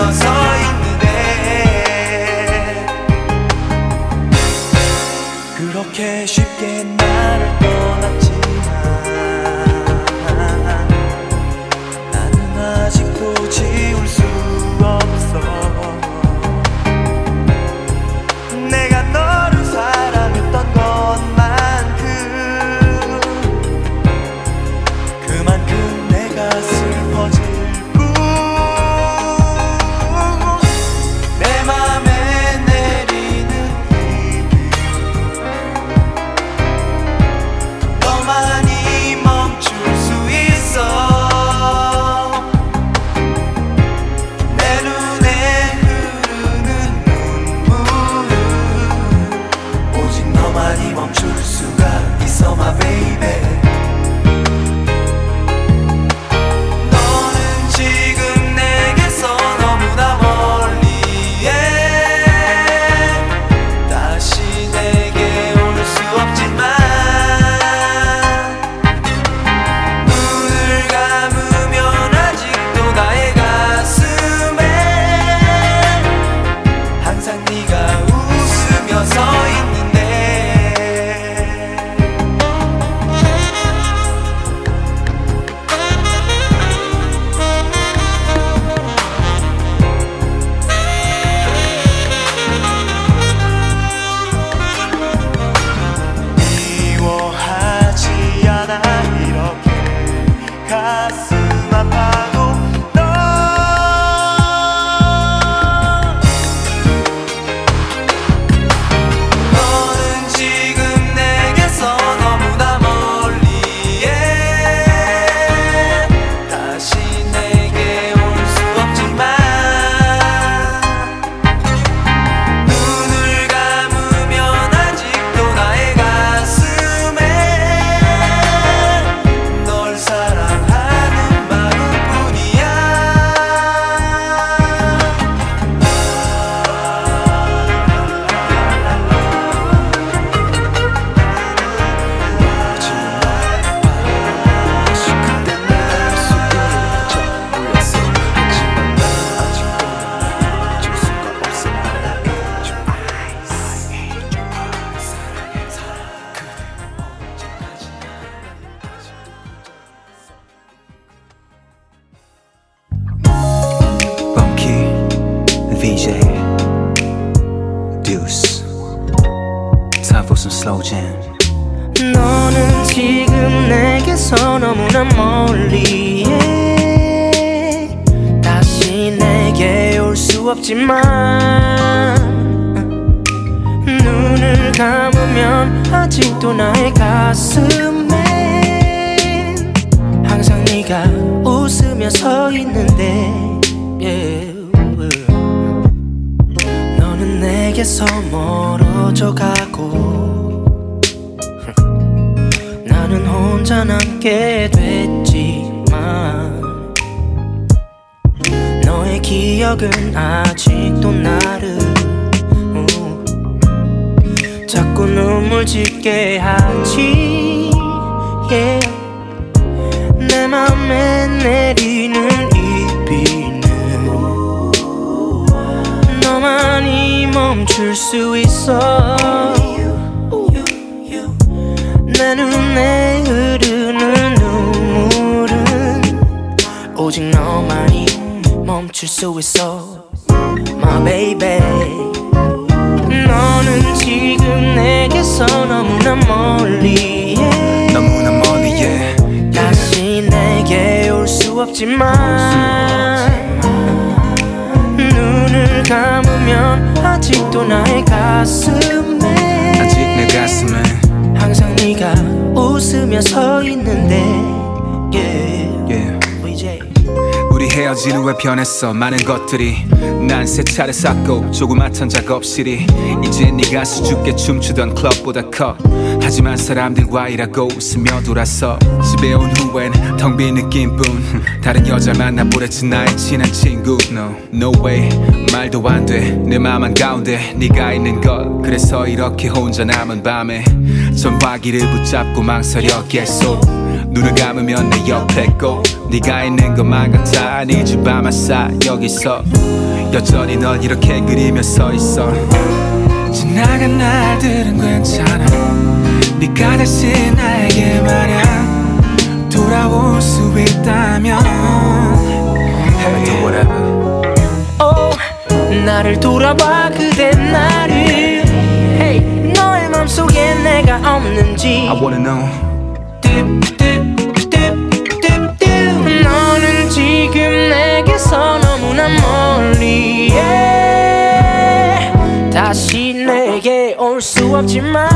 because 멈출 수 있어. 내 눈에 흐르는 눈물은 오직 너만이 멈출 수 있어. My baby 너는 지금 내게서 너무나 멀리에 너무나 멀리에 다시 내게 올 수 없지만 눈을 감으면 아직도 나의 가슴에 아직 내 가슴에 항상 네가 웃으며 서 있는데 yeah. yeah. VJ 우리 헤어진 후에 변했어 많은 것들이 난 새 차를 샀고 조그맣던 작업실이 이제 네가 수줍게 춤추던 클럽보다 커 하지만 사람들과 일하고 스며돌아서 집에 온 후엔 텅 빈 느낌뿐. 다른 여자 만나보랬지 나의 친한 친구. No, no way. 말도 안돼내 맘 한가운데 네가 있는 걸 그래서 이렇게 혼자 남은 밤에 전화기를 붙잡고 망설여 계속 눈을 감으면 내 옆에 꼭 네가 있는 것만 같아. 네주 밤아 싸. 여기서 여전히 넌 이렇게 그리며 서 있어. 지나간 날들은 괜찮아. 네가 다시 나에게 말야 돌아올 수 있다면. Heaven to whatever. Oh, 나를 돌아봐 그댄 나를. Hey, 너의 마음 속에 내가 없는지. I wanna know. deep, 너는 지금 내게서 너무나 멀리. Yeah. 다시 내게 올 수 없지만.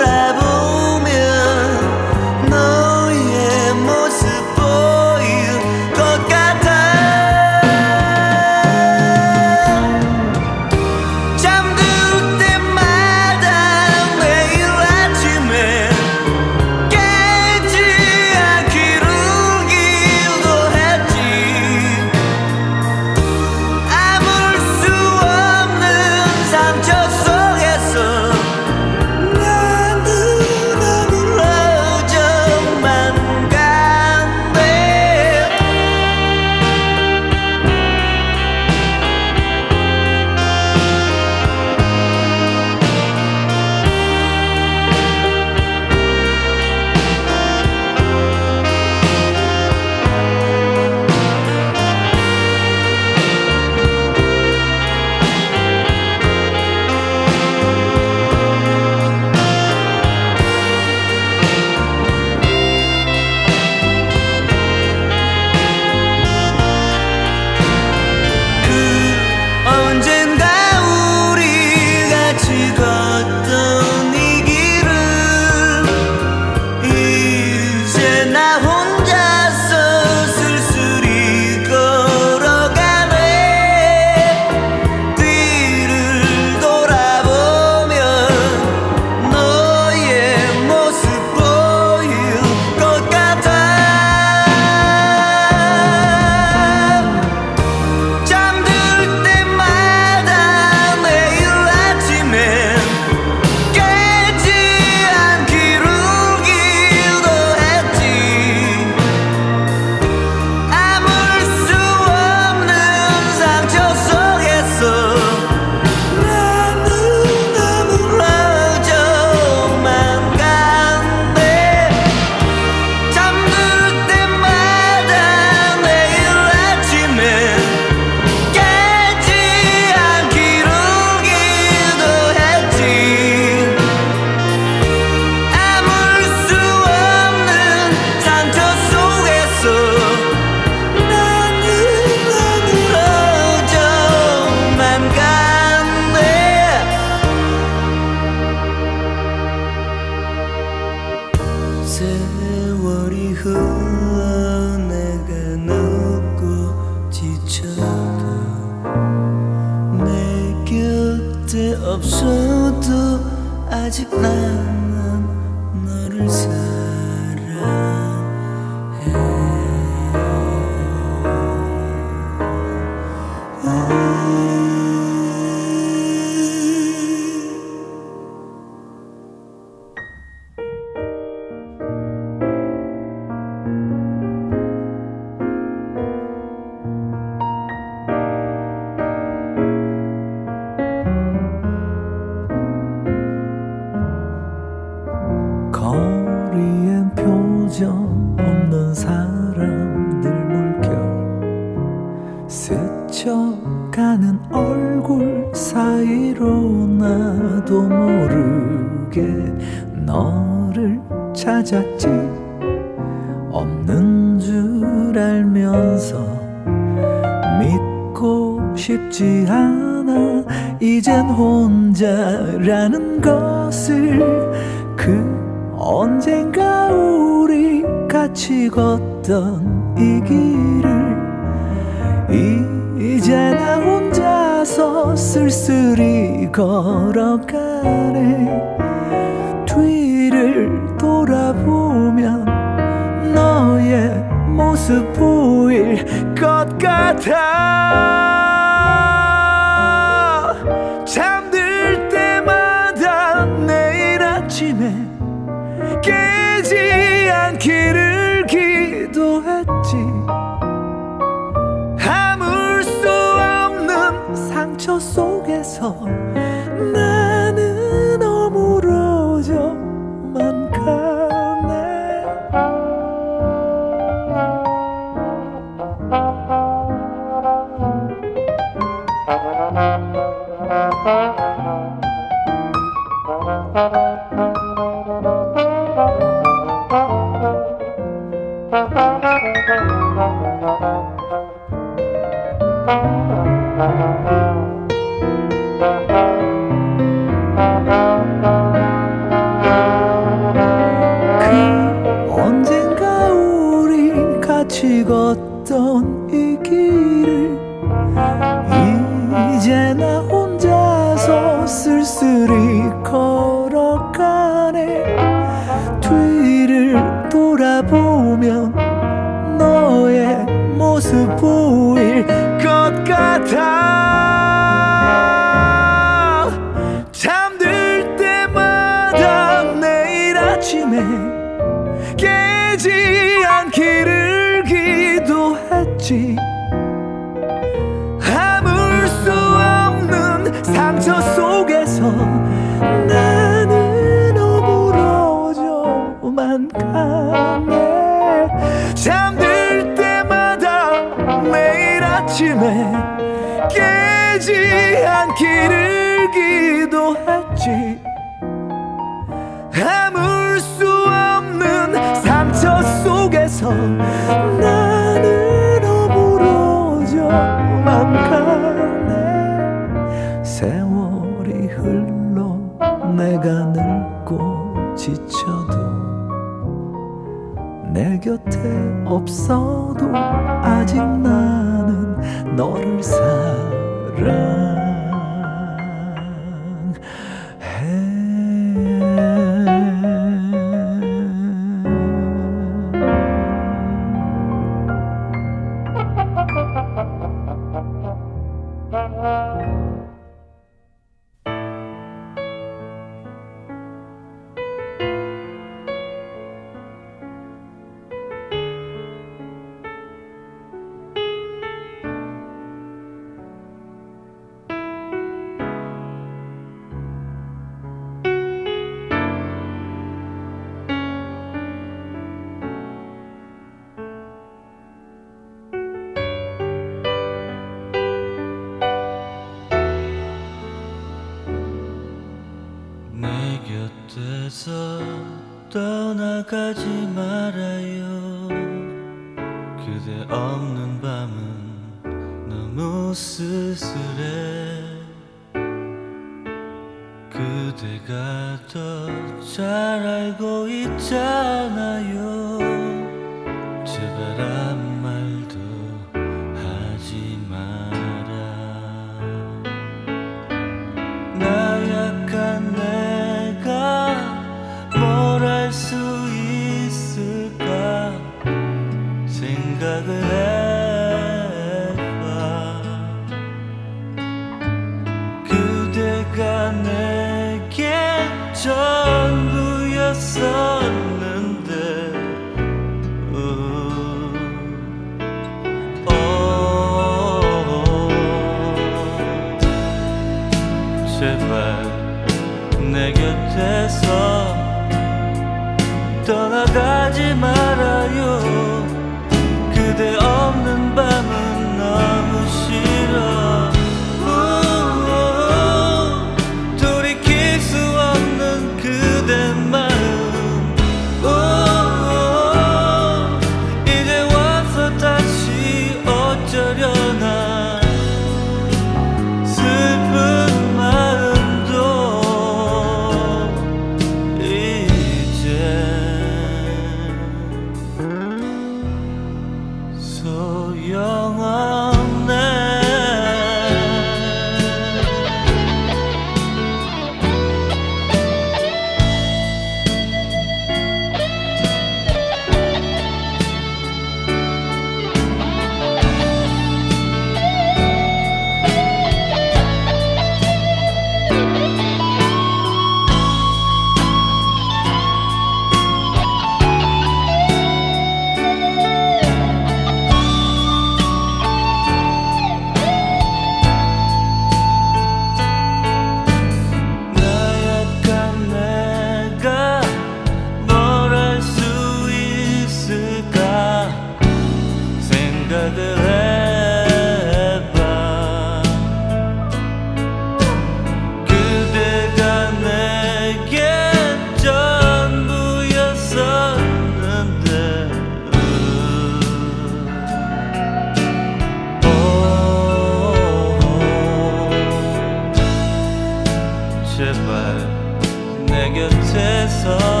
coração.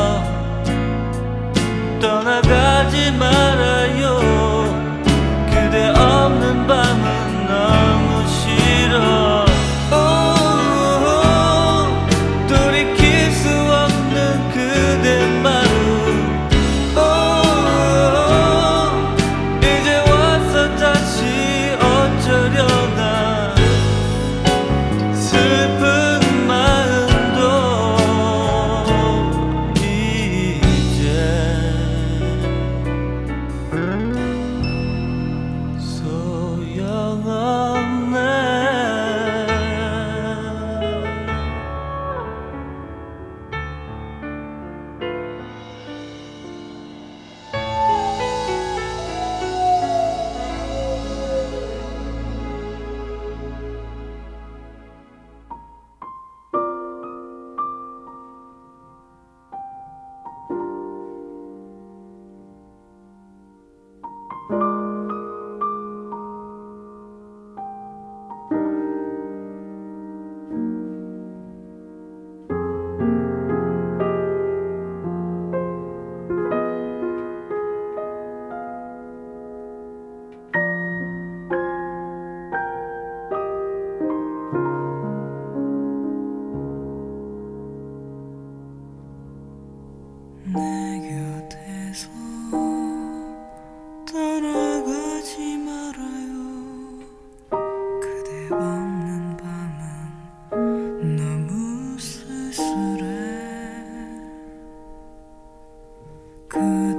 그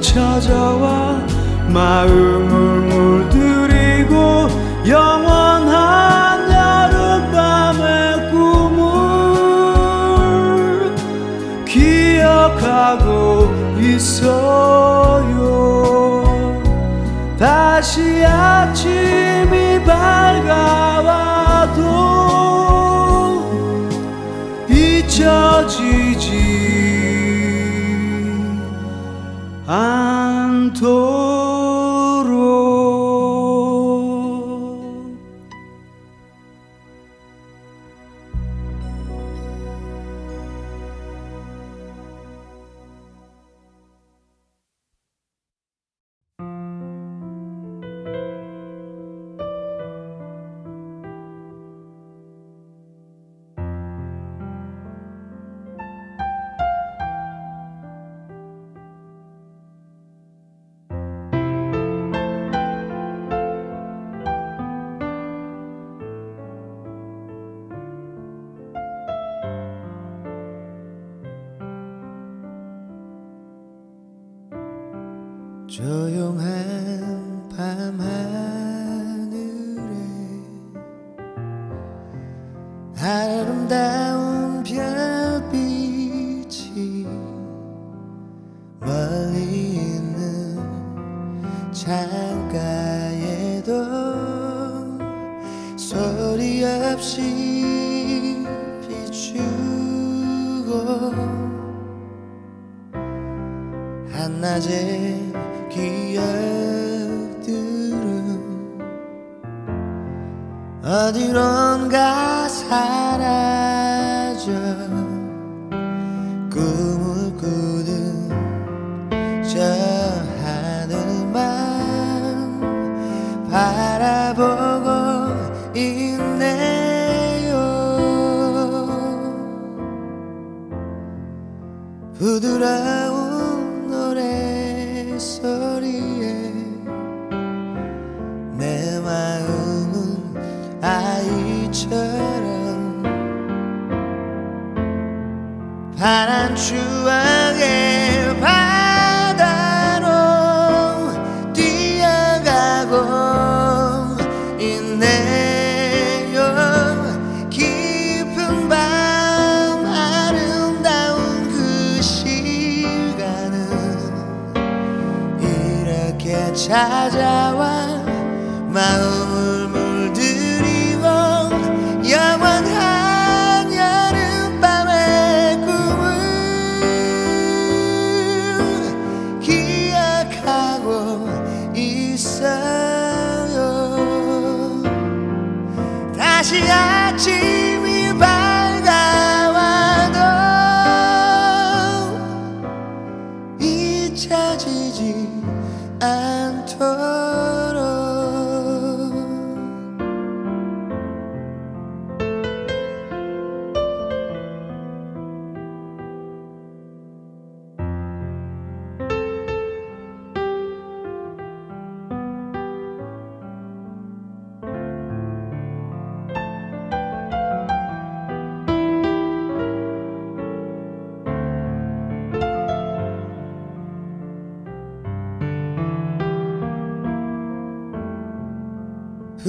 찾아와 마을 한낮의 기억들은 어디론가 사라져 꿈을 꾸는 저 하늘만 바라보고 있네 부드러운 파란 추억의 바다로 뛰어가고 있네요. 깊은 밤 아름다운 그 시간은 이렇게 찾아와 마음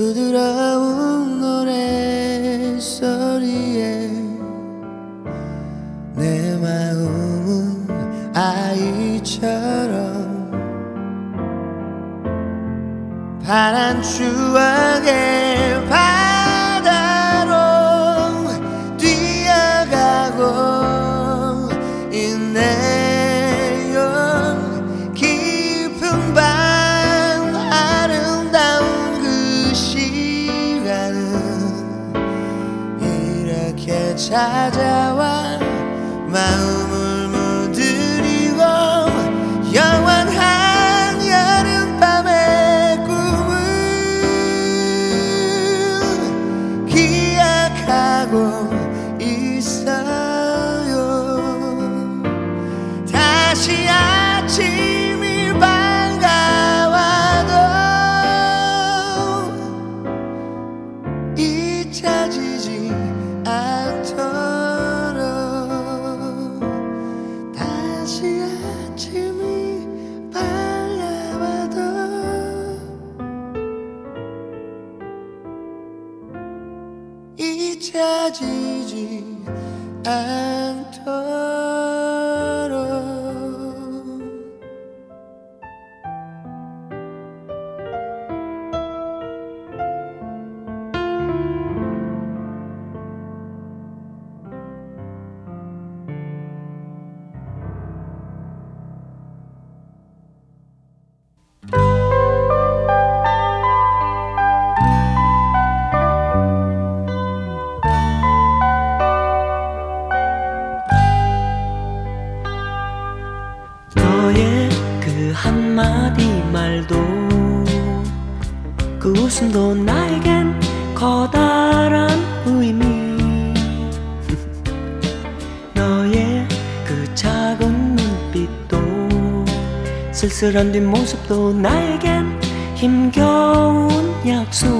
부드러운 노래 소리에 내 마음은 아이처럼 파란 추억의 쓸쓸한 뒷모습도 나에겐 힘겨운 약속.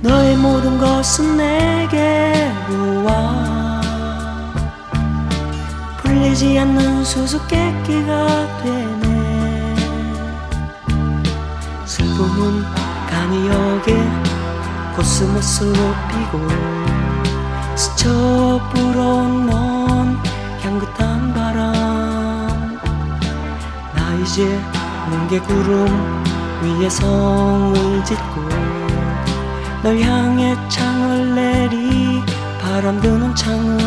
너의 모든 것은 내게로 와 풀리지 않는 수수께끼가 되네. 슬픔은 간이역에 코스모스로 피고 스쳐 불어온 이제 뭉게 구름 위에 성을 짓고 널 향해 창을 내리 바람 드는 창을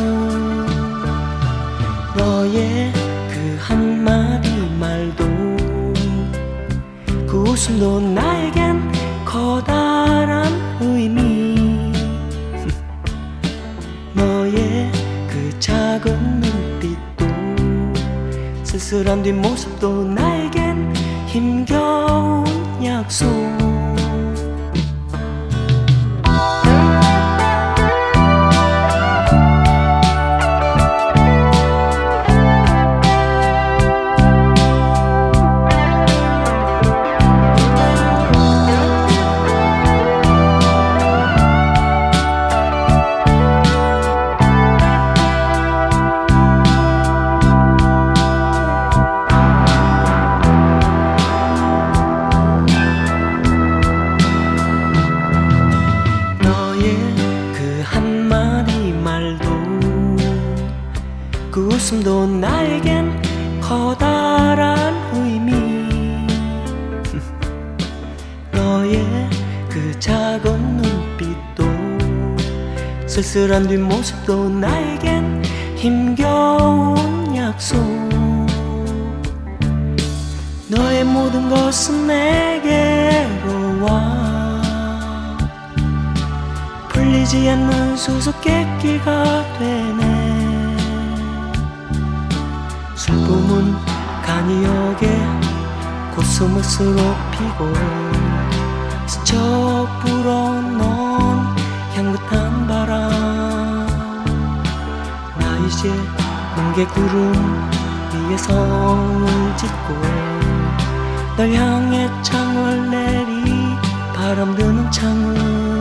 너의 그 한마디 말도 그 웃음도 나에겐 커다란 의미. 너의 그 작은 눈빛도 쓸쓸한 뒷모습도 나 쓸쓸한 뒷모습도 나에겐 힘겨운 약속. 너의 모든 것은 내게로 와. 풀리지 않는 수수께끼가 되네. 슬픔은 간이 역에 코스모스로 피고 스쳐 불어 뭉게 구름 위에 성을 짓고 널 향해 창을 내리 바람 드는 창을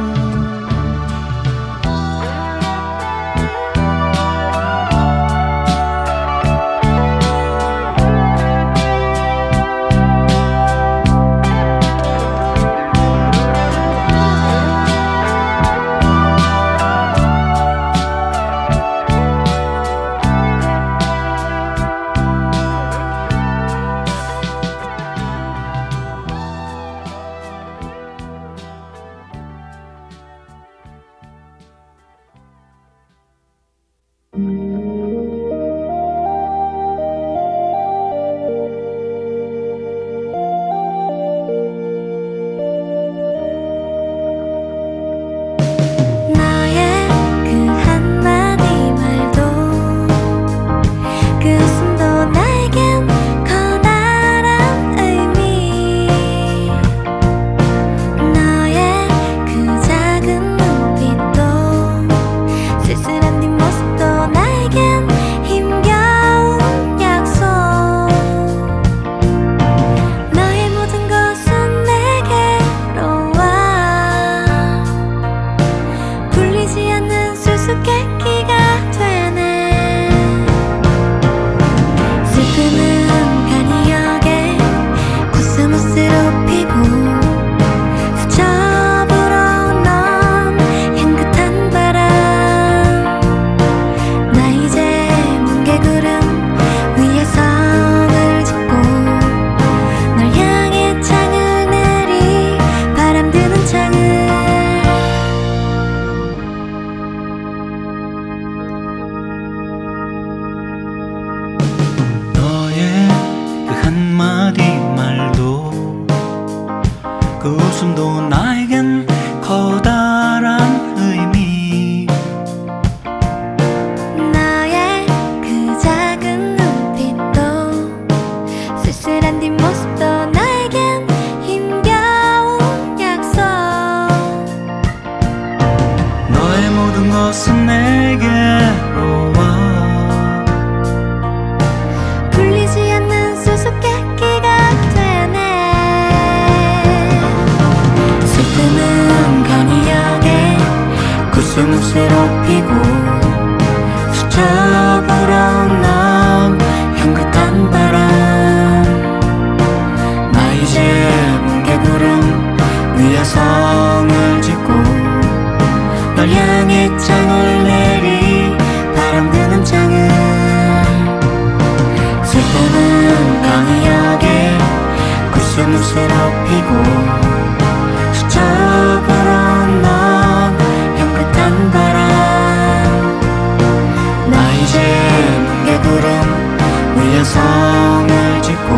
피고 스쳐 불어넣은 향긋한 바람. 나 이제 뭉게구름 위에 성을 짓고 널 향해 창을 내리 바람 드는 창을. 슬픔은 강이역에 코스모스로 피고 성을 짓고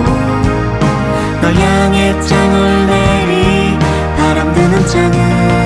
널 향해 창을 내리 바람 드는 창을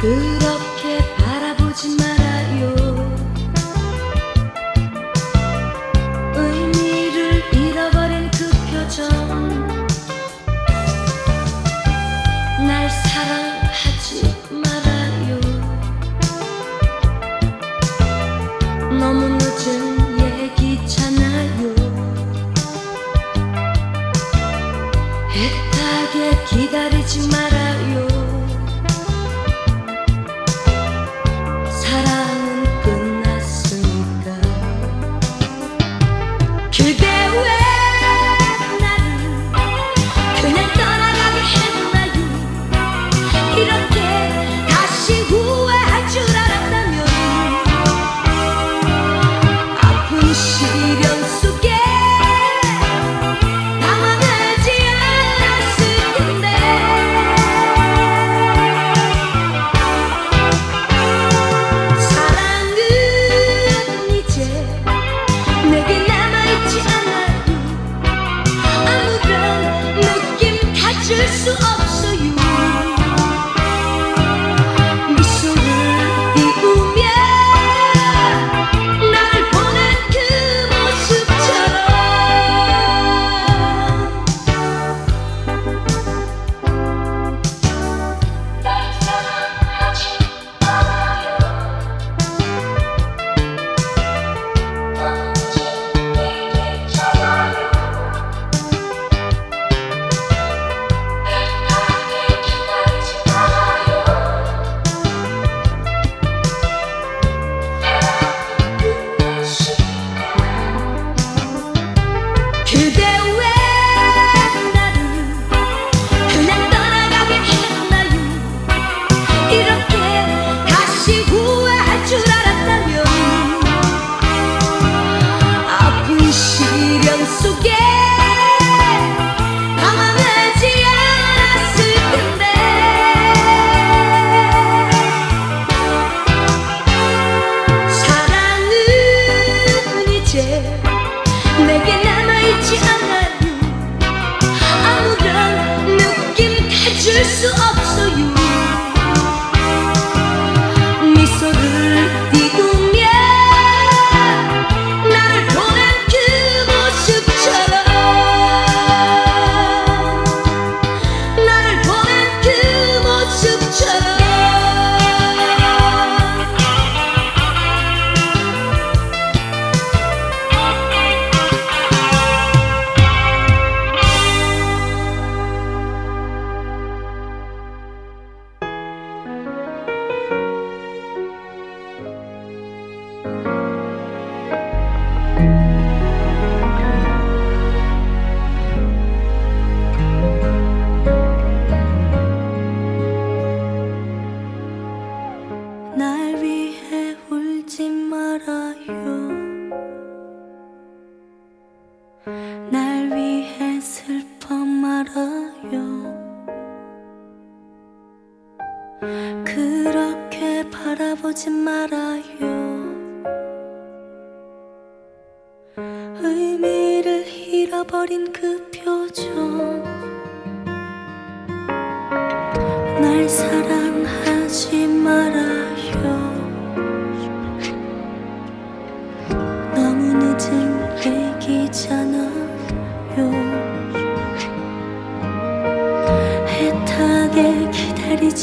Good.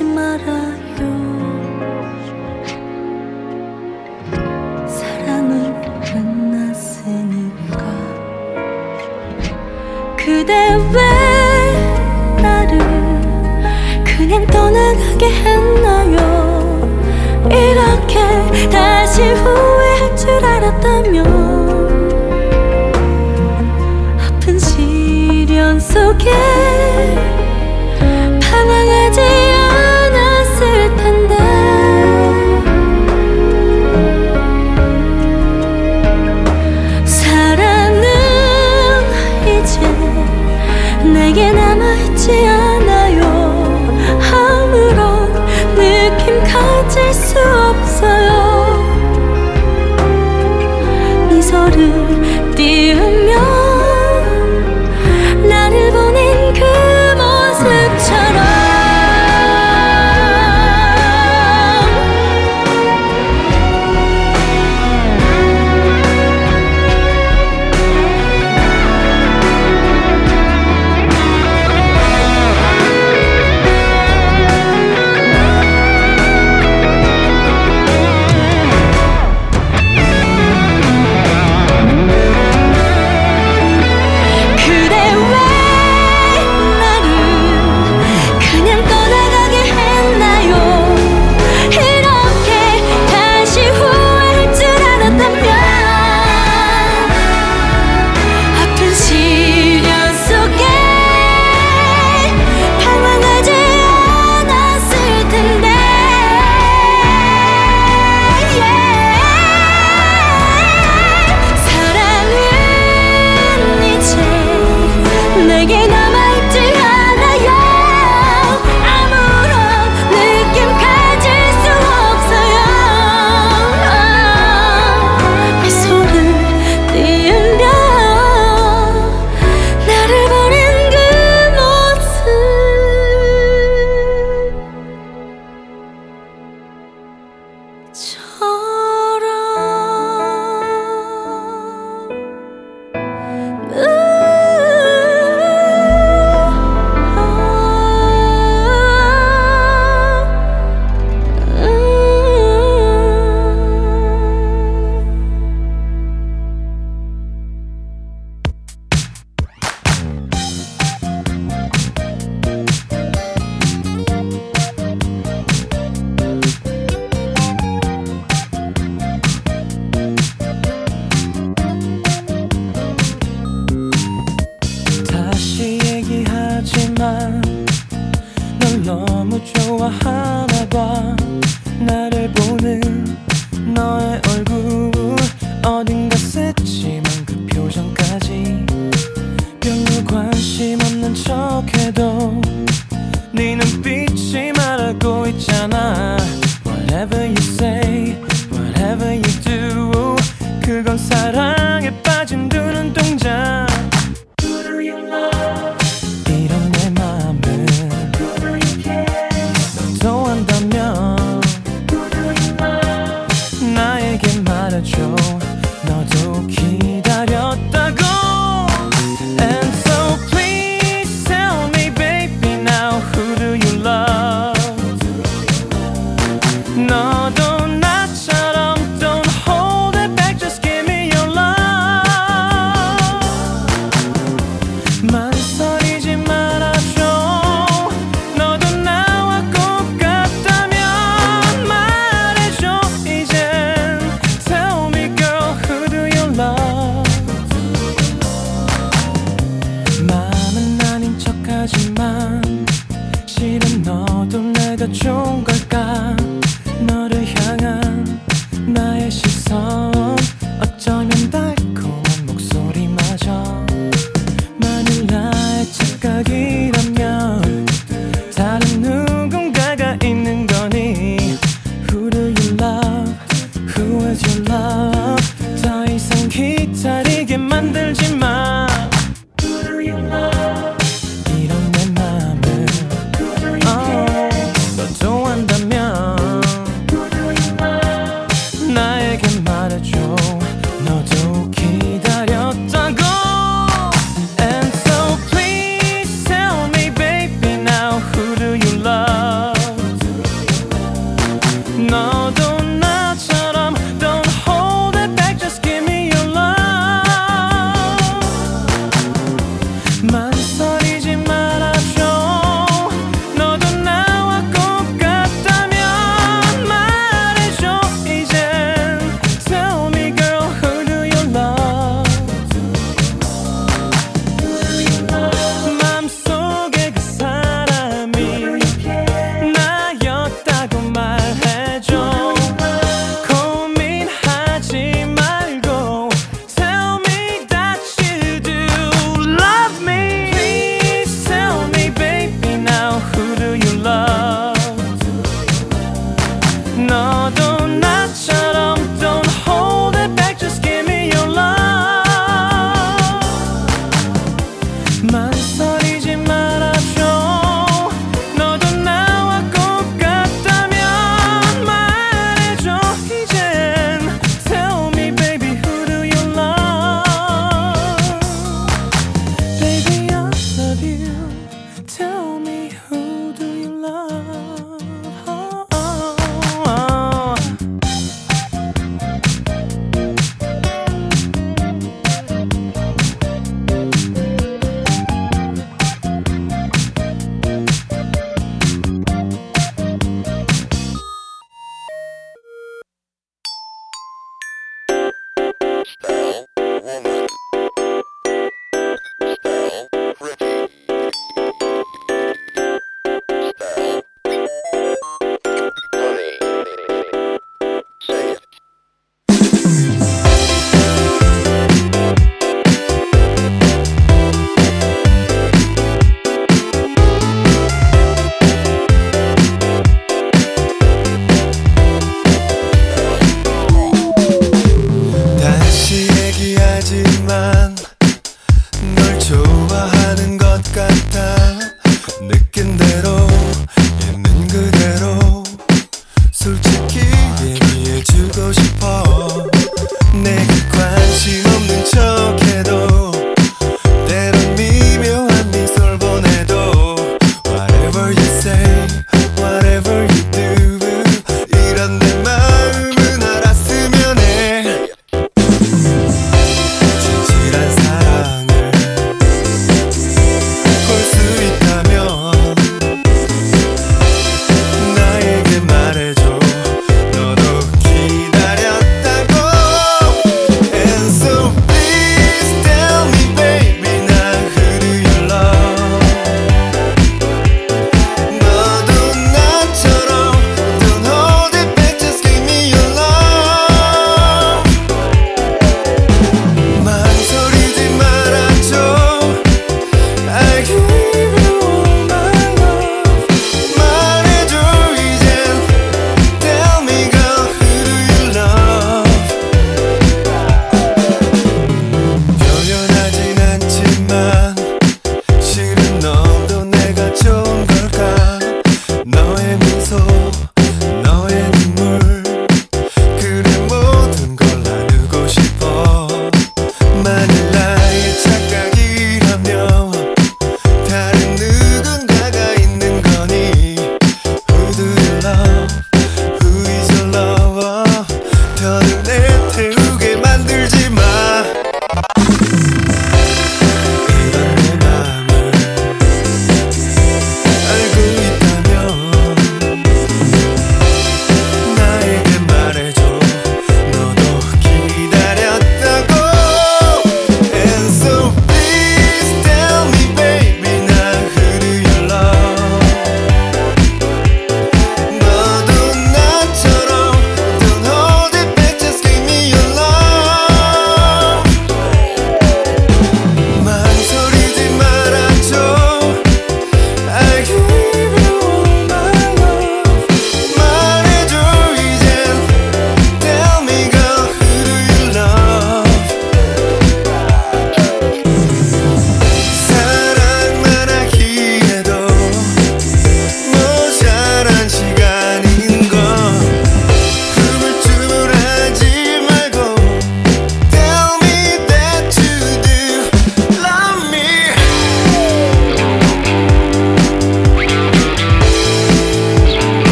하지 말아요. 사랑은 끝났으니까. 그대 왜 나를 그냥 떠나가게 했나요? 이렇게 다시 후회할 줄 알았다면. 아픈 시련 속에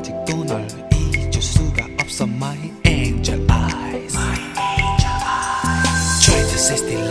아직도 널 잊을 수가 없어. My angel eyes. My angel eyes. Try to say still.